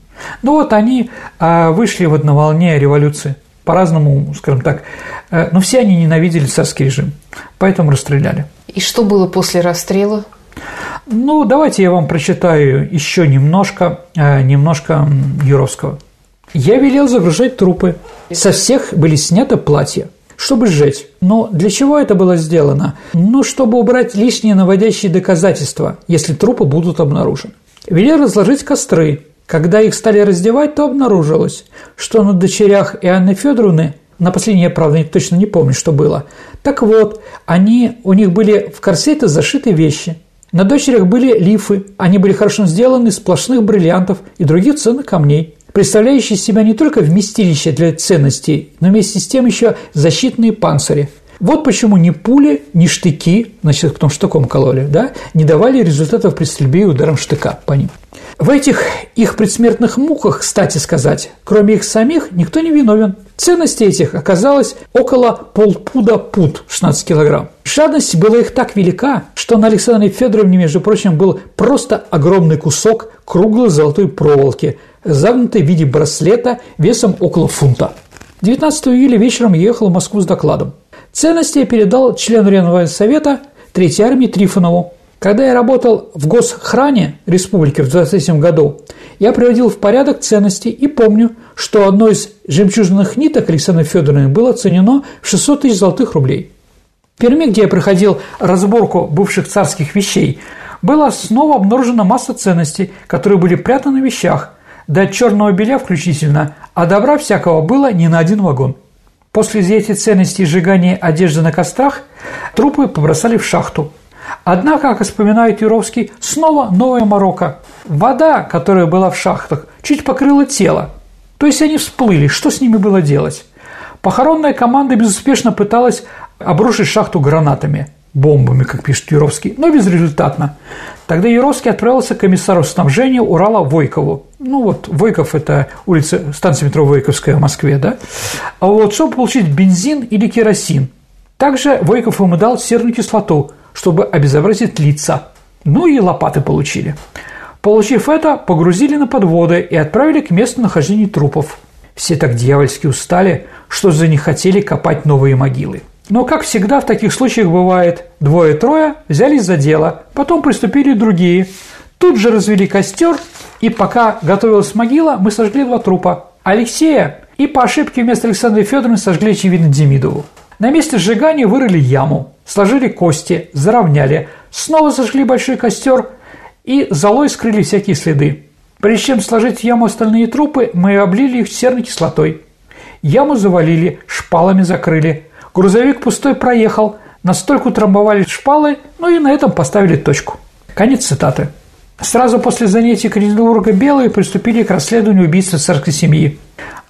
Ну вот они а, вышли вот на волне революции. По-разному, скажем так, э, но все они ненавидели царский режим, поэтому расстреляли. И что было после расстрела? Ну, давайте я вам прочитаю еще немножко, э, немножко Юровского. Я велел загружать трупы. Со всех были сняты платья, чтобы сжечь. Но для чего это было сделано? Ну, чтобы убрать лишние наводящие доказательства, если трупы будут обнаружены. Велел разложить костры. Когда их стали раздевать, то обнаружилось, что на дочерях Иоанны Федоровны на последнее, правда, точно не помню, что было. Так вот, они, у них были в корсеты зашиты вещи. На дочерях были лифы, они были хорошо сделаны из сплошных бриллиантов и других ценных камней представляющие из себя не только вместилище для ценностей, но вместе с тем еще защитные панцири. Вот почему ни пули, ни штыки, значит, потом штыком кололи, да, не давали результатов при стрельбе и ударом штыка по ним. В этих их предсмертных муках, кстати сказать, кроме их самих, никто не виновен. Ценности этих оказалось около полпуда пуд, 16 килограмм. Жадность была их так велика, что на Александре Федоровне, между прочим, был просто огромный кусок круглой золотой проволоки – загнутый в виде браслета весом около фунта. 19 июля вечером я ехал в Москву с докладом. Ценности я передал члену Ренвоенсовета Третьей армии Трифонову. Когда я работал в госхране республики в 23 году, я приводил в порядок ценности и помню, что одно из жемчужных ниток Александра Федоровны было оценено в 600 тысяч золотых рублей. В Перми, где я проходил разборку бывших царских вещей, была снова обнаружена масса ценностей, которые были прятаны в вещах, до черного белья включительно, а добра всякого было не на один вагон. После изъятия ценностей и сжигания одежды на кострах трупы побросали в шахту. Однако, как вспоминает Юровский, снова новая Марокко. Вода, которая была в шахтах, чуть покрыла тело. То есть они всплыли, что с ними было делать? Похоронная команда безуспешно пыталась обрушить шахту гранатами – бомбами, как пишет Юровский, но безрезультатно. Тогда Юровский отправился к комиссару снабжения Урала Войкову. Ну вот, Войков – это улица, станция метро Войковская в Москве, да? А вот, чтобы получить бензин или керосин. Также Войков ему дал серную кислоту, чтобы обезобразить лица. Ну и лопаты получили. Получив это, погрузили на подводы и отправили к месту нахождения трупов. Все так дьявольски устали, что за не хотели копать новые могилы. Но, как всегда в таких случаях бывает, двое-трое взялись за дело, потом приступили другие. Тут же развели костер, и пока готовилась могила, мы сожгли два трупа – Алексея и по ошибке вместо Александры Федоровны сожгли, очевидно, Демидову. На месте сжигания вырыли яму, сложили кости, заровняли, снова зажгли большой костер и золой скрыли всякие следы. Прежде чем сложить в яму остальные трупы, мы облили их серной кислотой. Яму завалили, шпалами закрыли – Грузовик пустой проехал, настолько утрамбовали шпалы, ну и на этом поставили точку. Конец цитаты. Сразу после занятий Екатеринбурга белые приступили к расследованию убийства царской семьи.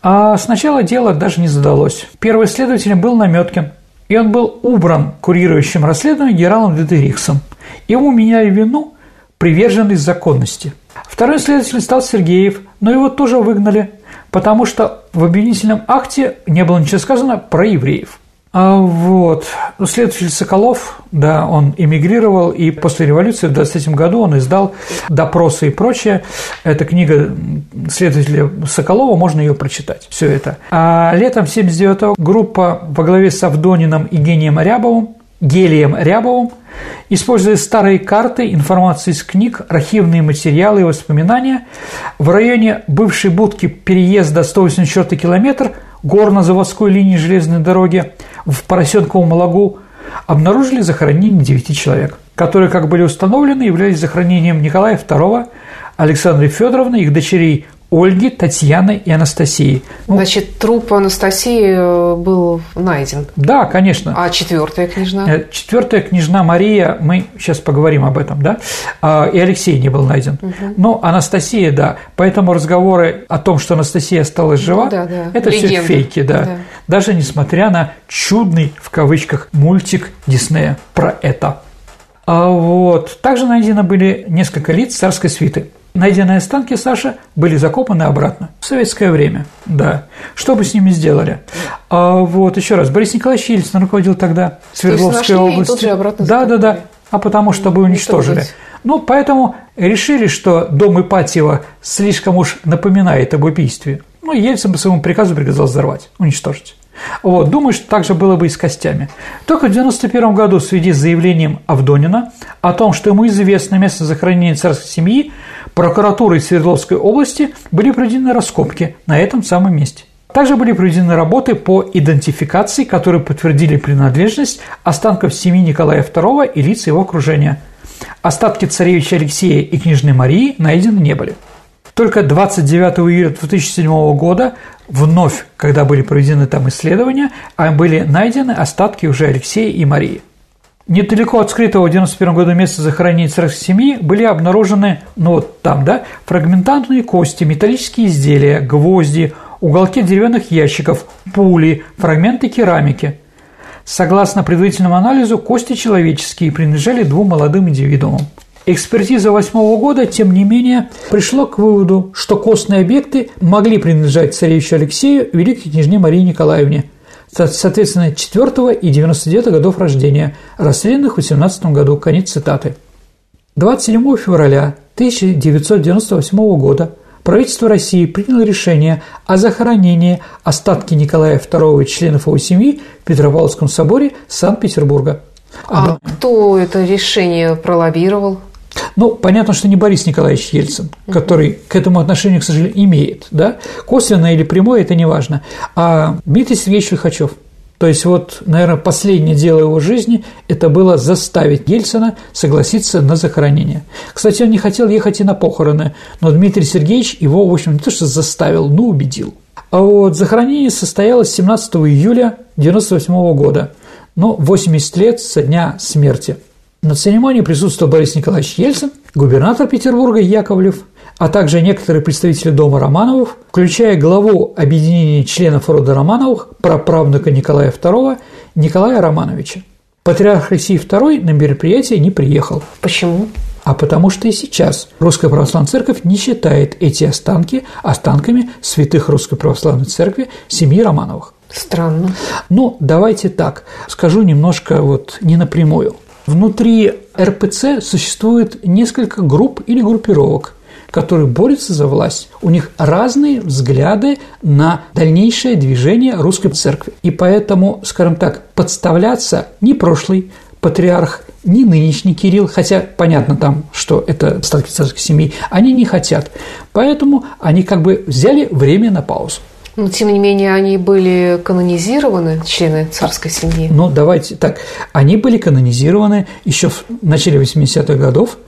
А сначала дело даже не задалось. Первый следователем был Наметкин, и он был убран курирующим расследованием генералом Детерихсом. Ему меняли вину приверженность законности. Второй следователем стал Сергеев, но его тоже выгнали, потому что в обвинительном акте не было ничего сказано про евреев – а вот. Ну, следователь Соколов, да, он эмигрировал, и после революции в 23 году он издал «Допросы и прочее». Эта книга следователя Соколова, можно ее прочитать, все это. А летом 79 группа во главе с Авдонином и Гением Рябовым Гелием Рябовым, используя старые карты, информацию из книг, архивные материалы и воспоминания, в районе бывшей будки переезда 184 километр горно-заводской линии железной дороги в Поросенковом лагу обнаружили захоронение девяти человек, которые, как были установлены, являлись захоронением Николая II, Александры Федоровны, их дочерей Ольги, Татьяны и Анастасии. Ну, Значит, труп Анастасии э, был найден. Да, конечно. А четвертая княжна? Э, четвертая княжна Мария, мы сейчас поговорим об этом, да, а, и Алексей не был найден. Угу. Но Анастасия, да, поэтому разговоры о том, что Анастасия осталась жива, ну, да, да. это все фейки, да. да. Даже несмотря на чудный, в кавычках, мультик Диснея про это. А вот. Также найдены были несколько лиц царской свиты – Найденные останки Саши были закопаны обратно в советское время, да. Что бы с ними сделали? А вот еще раз, Борис Николаевич Ельцин руководил тогда Свердловской областью. да, да, да. А потому, чтобы уничтожили. Ну, поэтому решили, что дом Ипатьева слишком уж напоминает об убийстве. Ну, Ельцин по своему приказу приказал взорвать, уничтожить. Вот, думаю, что так же было бы и с костями. Только в 1991 году в связи с заявлением Авдонина о том, что ему известно место захоронения царской семьи, прокуратурой Свердловской области были проведены раскопки на этом самом месте. Также были проведены работы по идентификации, которые подтвердили принадлежность останков семьи Николая II и лиц его окружения. Остатки царевича Алексея и княжны Марии найдены не были. Только 29 июля 2007 года вновь, когда были проведены там исследования, а были найдены остатки уже Алексея и Марии. Недалеко от скрытого в 91 году места захоронения царской семьи были обнаружены, ну вот там, да, фрагментарные кости, металлические изделия, гвозди, уголки деревянных ящиков, пули, фрагменты керамики. Согласно предварительному анализу, кости человеческие принадлежали двум молодым индивидуумам. Экспертиза восьмого года, тем не менее, пришла к выводу, что костные объекты могли принадлежать царевичу Алексею и великой княжне Марии Николаевне, соответственно, 4 и 99 годов рождения, расстрелянных в 18 году. Конец цитаты. 27 февраля 1998 года правительство России приняло решение о захоронении остатки Николая II и членов его семьи в Петропавловском соборе Санкт-Петербурга. А кто это решение пролоббировал? Ну, понятно, что не Борис Николаевич Ельцин, который к этому отношению, к сожалению, имеет, да, косвенно или прямое, это не важно, а Дмитрий Сергеевич Лихачев. То есть вот, наверное, последнее дело его жизни – это было заставить Ельцина согласиться на захоронение. Кстати, он не хотел ехать и на похороны, но Дмитрий Сергеевич его, в общем, не то что заставил, но убедил. А вот захоронение состоялось 17 июля 1998 года, ну, 80 лет со дня смерти – на церемонии присутствовал Борис Николаевич Ельцин, губернатор Петербурга Яковлев, а также некоторые представители дома Романовых, включая главу объединения членов рода Романовых, праправнука Николая II Николая Романовича. Патриарх России II на мероприятие не приехал. Почему? А потому что и сейчас Русская Православная Церковь не считает эти останки останками святых Русской Православной Церкви семьи Романовых. Странно. Ну, давайте так, скажу немножко вот не напрямую. Внутри РПЦ существует несколько групп или группировок, которые борются за власть. У них разные взгляды на дальнейшее движение русской церкви. И поэтому, скажем так, подставляться ни прошлый патриарх, ни нынешний Кирилл, хотя понятно там, что это остатки царской семьи, они не хотят. Поэтому они как бы взяли время на паузу. Но, тем не менее, они были канонизированы, члены царской семьи. Ну, давайте так. Они были канонизированы еще в начале 80-х годов,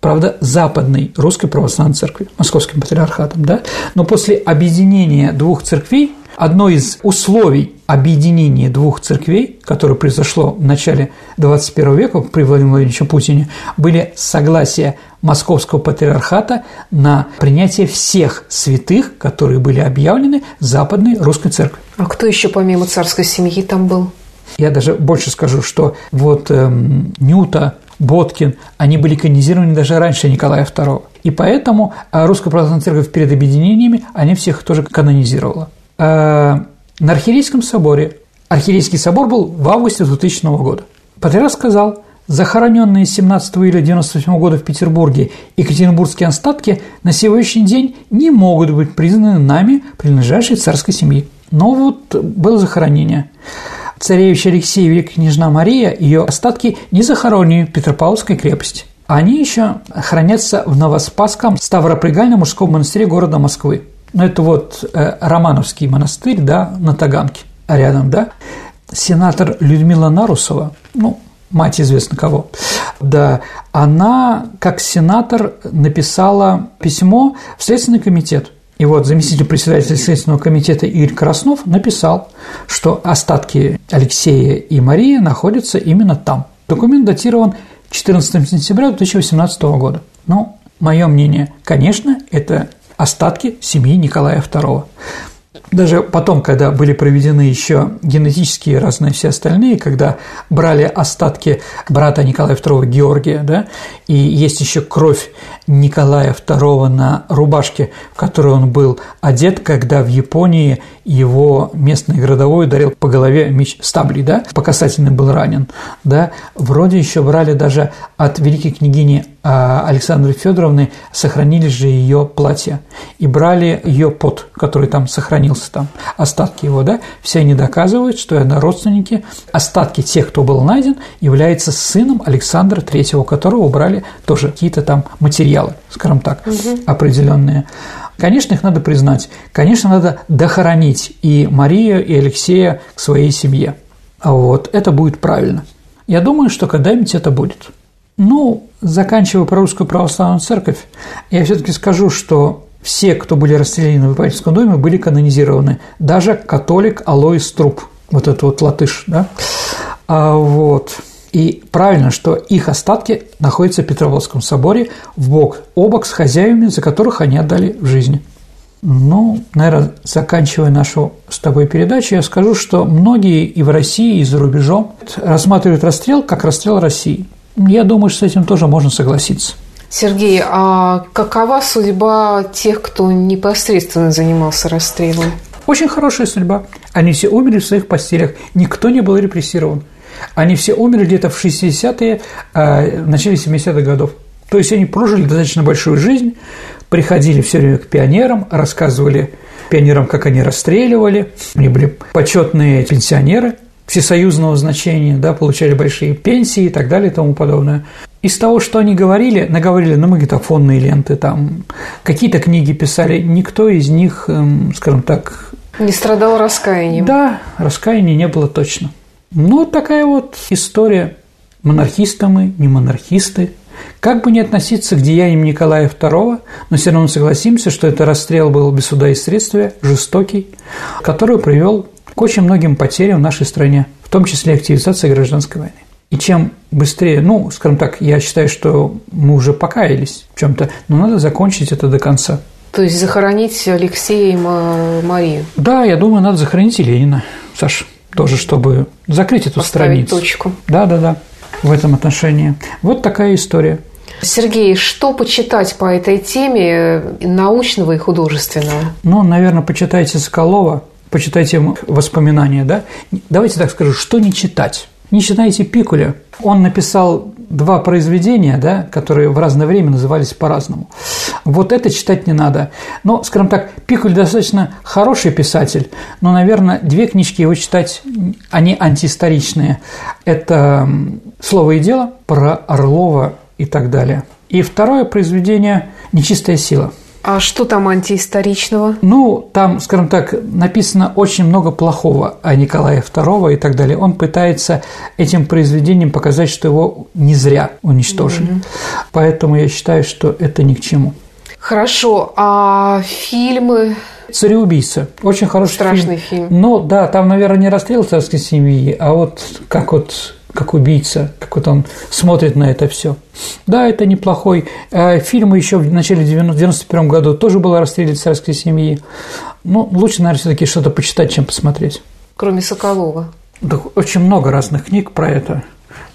правда, западной русской православной церкви, московским патриархатом, да, но после объединения двух церквей Одно из условий объединения двух церквей, которое произошло в начале 21 века при Владимире Владимировиче Путине, были согласия Московского патриархата на принятие всех святых, которые были объявлены Западной Русской Церкви. А кто еще помимо царской семьи там был? Я даже больше скажу, что вот эм, Нюта, Боткин, они были канонизированы даже раньше Николая II. И поэтому э, Русская Православная Церковь перед объединениями, они всех тоже канонизировала. На Архиерейском соборе, Архиерейский собор был в августе 2000 года, патриарх сказал, захороненные 17 июля 1998 года в Петербурге екатеринбургские остатки на сегодняшний день не могут быть признаны нами, принадлежащей царской семьи. Но вот было захоронение. Царевич Алексей Великая княжна Мария, ее остатки не захоронены в Петропавловской крепости. Они еще хранятся в Новоспасском Ставропригальном мужском монастыре города Москвы это вот э, Романовский монастырь, да, на Таганке, рядом, да, сенатор Людмила Нарусова, ну, мать известно кого, да, она как сенатор написала письмо в Следственный комитет. И вот заместитель председателя Следственного комитета Игорь Краснов написал, что остатки Алексея и Марии находятся именно там. Документ датирован 14 сентября 2018 года. Ну, мое мнение, конечно, это остатки семьи Николая II. Даже потом, когда были проведены еще генетические разные все остальные, когда брали остатки брата Николая II Георгия, да, и есть еще кровь Николая II на рубашке, в которой он был одет, когда в Японии его местный городовой ударил по голове меч стабли, да, по касательной был ранен, да, вроде еще брали даже от великой княгини а Александры Федоровны сохранились же ее платья и брали ее пот, который там сохранился, там остатки его, да, все они доказывают, что это родственники, остатки тех, кто был найден, является сыном Александра Третьего, которого убрали тоже какие-то там материалы, скажем так, угу. определенные. Конечно, их надо признать, конечно, надо дохоронить и Марию, и Алексея к своей семье. Вот это будет правильно. Я думаю, что когда-нибудь это будет. Ну, заканчивая про русскую православную церковь, я все-таки скажу, что все, кто были расстреляны в Ипатьевском доме, были канонизированы. Даже католик Алоис Труп, вот этот вот латыш, да? А вот. И правильно, что их остатки находятся в Петроводском соборе в бок о бок с хозяевами, за которых они отдали в жизни. Ну, наверное, заканчивая нашу с тобой передачу, я скажу, что многие и в России, и за рубежом рассматривают расстрел как расстрел России. Я думаю, что с этим тоже можно согласиться. Сергей, а какова судьба тех, кто непосредственно занимался расстрелом? Очень хорошая судьба. Они все умерли в своих постелях. Никто не был репрессирован. Они все умерли где-то в 60-е, а, в начале 70-х годов. То есть они прожили достаточно большую жизнь, приходили все время к пионерам, рассказывали пионерам, как они расстреливали. Они были почетные пенсионеры всесоюзного значения, да, получали большие пенсии и так далее и тому подобное. Из того, что они говорили, наговорили на магнитофонные ленты, там, какие-то книги писали, никто из них, эм, скажем так... Не страдал раскаянием. Да, раскаяния не было точно. Ну, такая вот история. Монархисты мы, не монархисты – как бы не относиться к деяниям Николая II, но все равно согласимся, что это расстрел был без суда и следствия, жестокий, который привел к очень многим потерям в нашей стране, в том числе активизации гражданской войны. И чем быстрее, ну, скажем так, я считаю, что мы уже покаялись в чем-то, но надо закончить это до конца. То есть захоронить Алексея и Марию? Да, я думаю, надо захоронить и Ленина, Саш, тоже, чтобы закрыть эту Поставить страницу. точку. Да, да, да в этом отношении. Вот такая история. Сергей, что почитать по этой теме э, научного и художественного? Ну, наверное, почитайте Соколова, почитайте воспоминания, да? Давайте так скажу, что не читать? Не читайте Пикуля. Он написал два произведения, да, которые в разное время назывались по-разному. Вот это читать не надо. Но, скажем так, Пикуль достаточно хороший писатель, но, наверное, две книжки его читать, они антиисторичные. Это «Слово и дело» про Орлова и так далее. И второе произведение «Нечистая сила». А что там антиисторичного? Ну, там, скажем так, написано очень много плохого о Николае II и так далее. Он пытается этим произведением показать, что его не зря уничтожили. Mm-hmm. Поэтому я считаю, что это ни к чему. Хорошо, а фильмы? «Цареубийца». Очень хороший Страшный фильм. фильм. Ну, да, там, наверное, не расстрел царской семьи, а вот как вот как убийца, как вот он смотрит на это все. Да, это неплохой. А фильм еще в начале 91 году тоже был расстрелян царской семьи. Ну, лучше, наверное, все-таки что-то почитать, чем посмотреть. Кроме Соколова. Да, очень много разных книг про это.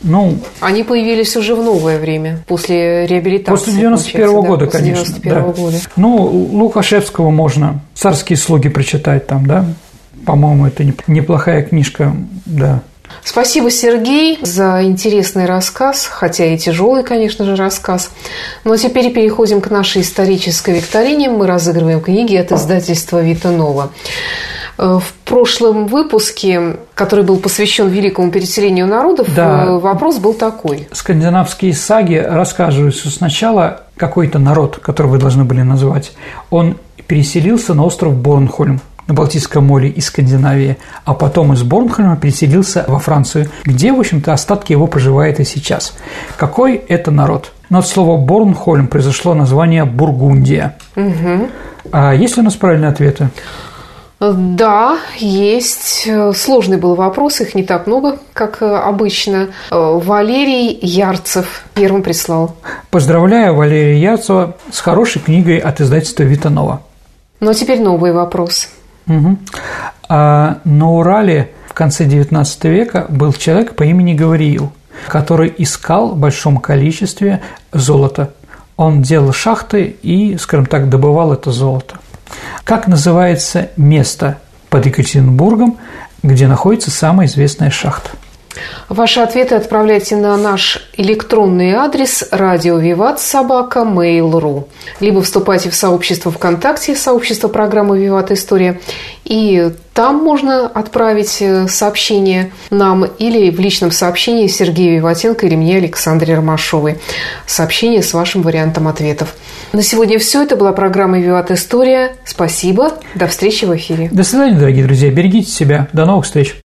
Ну, Они появились уже в новое время, после реабилитации. После 91 -го года, да, конечно. 91 -го да. года. Ну, Лукашевского можно «Царские слуги» прочитать там, да? По-моему, это неплохая книжка, да. Спасибо, Сергей, за интересный рассказ, хотя и тяжелый, конечно же, рассказ. Но теперь переходим к нашей исторической викторине. Мы разыгрываем книги от издательства «Витанова». Э, в прошлом выпуске, который был посвящен великому переселению народов, да. Э, вопрос был такой. Скандинавские саги рассказывают, что сначала какой-то народ, который вы должны были назвать, он переселился на остров Борнхольм на Балтийском море из Скандинавии, а потом из Борнхольма переселился во Францию, где, в общем-то, остатки его проживают и сейчас. Какой это народ? Но от слова Борнхольм произошло название Бургундия. Угу. А есть ли у нас правильные ответы? Да, есть. Сложный был вопрос, их не так много, как обычно. Валерий Ярцев первым прислал. Поздравляю Валерия Ярцева с хорошей книгой от издательства «Витанова». Но теперь новый вопрос. Угу. А на Урале в конце XIX века был человек по имени Гавриил, который искал в большом количестве золота. Он делал шахты и, скажем так, добывал это золото. Как называется место под Екатеринбургом, где находится самая известная шахта? Ваши ответы отправляйте на наш электронный адрес радио Виват собака mail.ru либо вступайте в сообщество ВКонтакте, сообщество программы Виват История, и там можно отправить э, сообщение нам или в личном сообщении Сергею Виватенко или мне, Александре Ромашовой. Сообщение с вашим вариантом ответов. На сегодня все. Это была программа «Виват История». Спасибо. До встречи в эфире. До свидания, дорогие друзья. Берегите себя. До новых встреч.